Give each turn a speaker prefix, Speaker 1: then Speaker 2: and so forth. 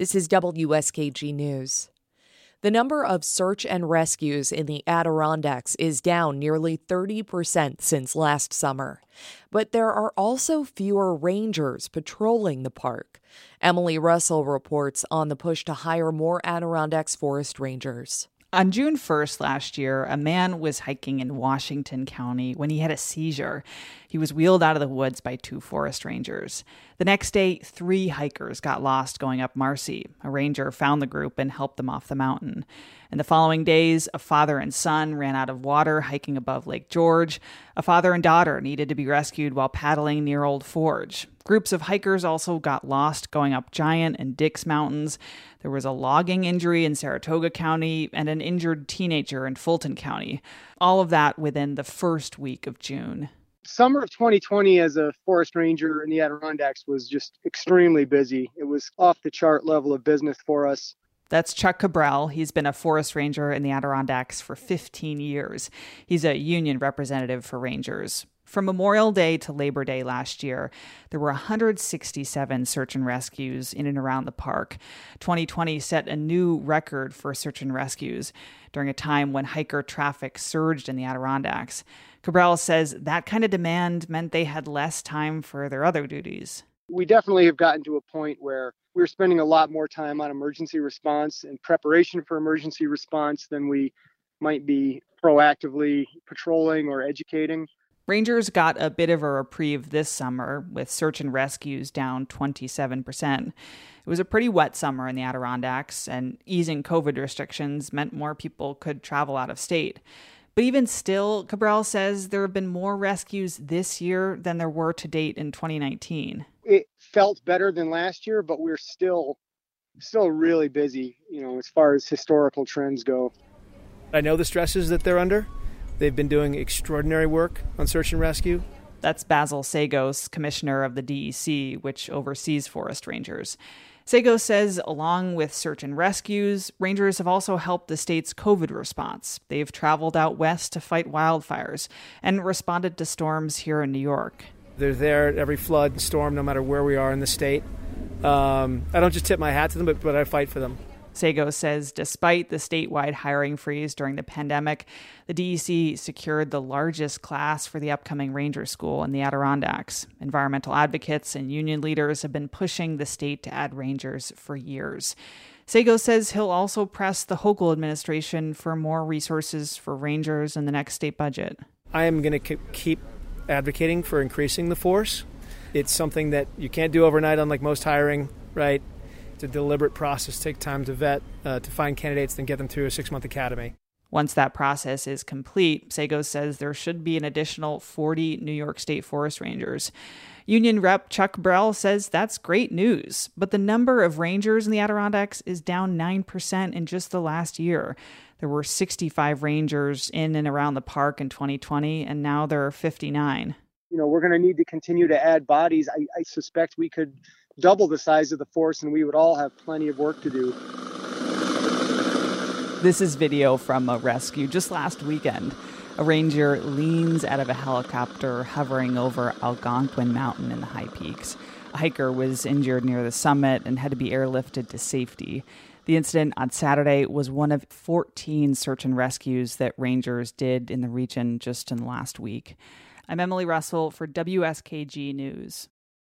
Speaker 1: This is WSKG News. The number of search and rescues in the Adirondacks is down nearly 30% since last summer. But there are also fewer rangers patrolling the park. Emily Russell reports on the push to hire more Adirondacks forest rangers.
Speaker 2: On June 1st last year, a man was hiking in Washington County when he had a seizure. He was wheeled out of the woods by two forest rangers. The next day, three hikers got lost going up Marcy. A ranger found the group and helped them off the mountain. In the following days, a father and son ran out of water hiking above Lake George. A father and daughter needed to be rescued while paddling near Old Forge. Groups of hikers also got lost going up Giant and Dix Mountains. There was a logging injury in Saratoga County and an injured teenager in Fulton County. All of that within the first week of June.
Speaker 3: Summer of 2020 as a forest ranger in the Adirondacks was just extremely busy. It was off the chart level of business for us.
Speaker 2: That's Chuck Cabral. He's been a forest ranger in the Adirondacks for 15 years. He's a union representative for rangers. From Memorial Day to Labor Day last year, there were 167 search and rescues in and around the park. 2020 set a new record for search and rescues during a time when hiker traffic surged in the Adirondacks. Cabral says that kind of demand meant they had less time for their other duties.
Speaker 3: We definitely have gotten to a point where we're spending a lot more time on emergency response and preparation for emergency response than we might be proactively patrolling or educating.
Speaker 2: Rangers got a bit of a reprieve this summer, with search and rescues down 27%. It was a pretty wet summer in the Adirondacks, and easing COVID restrictions meant more people could travel out of state. But even still, Cabral says there have been more rescues this year than there were to date in 2019.
Speaker 3: It felt better than last year, but we're still still really busy, you know, as far as historical trends go.
Speaker 4: I know the stresses that they're under. They've been doing extraordinary work on search and rescue.
Speaker 2: That's Basil Seggos, commissioner of the DEC, which oversees forest rangers. Seggos says, along with search and rescues, rangers have also helped the state's COVID response. They've traveled out west to fight wildfires and responded to storms here in New York.
Speaker 4: They're there at every flood and storm, no matter where we are in the state. Um, I don't just tip my hat to them, but, but I fight for them.
Speaker 2: Seggos says despite the statewide hiring freeze during the pandemic, the DEC secured the largest class for the upcoming Ranger School in the Adirondacks. Environmental advocates and union leaders have been pushing the state to add rangers for years. Seggos says he'll also press the Hochul administration for more resources for rangers in the next state budget.
Speaker 4: I am going to keep advocating for increasing the force. It's something that you can't do overnight, unlike most hiring, right? A deliberate process, take time to vet, uh, to find candidates, then get them through a six month academy.
Speaker 2: Once that process is complete, Seggos says there should be an additional 40 New York State Forest Rangers. Union Rep Chuck Brell says that's great news, but the number of rangers in the Adirondacks is down 9% in just the last year. There were 65 rangers in and around the park in 2020, and now there are 59.
Speaker 3: You know, we're going to need to continue to add bodies. I, I suspect we could double the size of the force, and we would all have plenty of work to do.
Speaker 2: This is video from a rescue just last weekend. A ranger leans out of a helicopter hovering over Algonquin Mountain in the high peaks. A hiker was injured near the summit and had to be airlifted to safety. The incident on Saturday was one of 14 search and rescues that rangers did in the region just in the last week. I'm Emily Russell for WSKG News.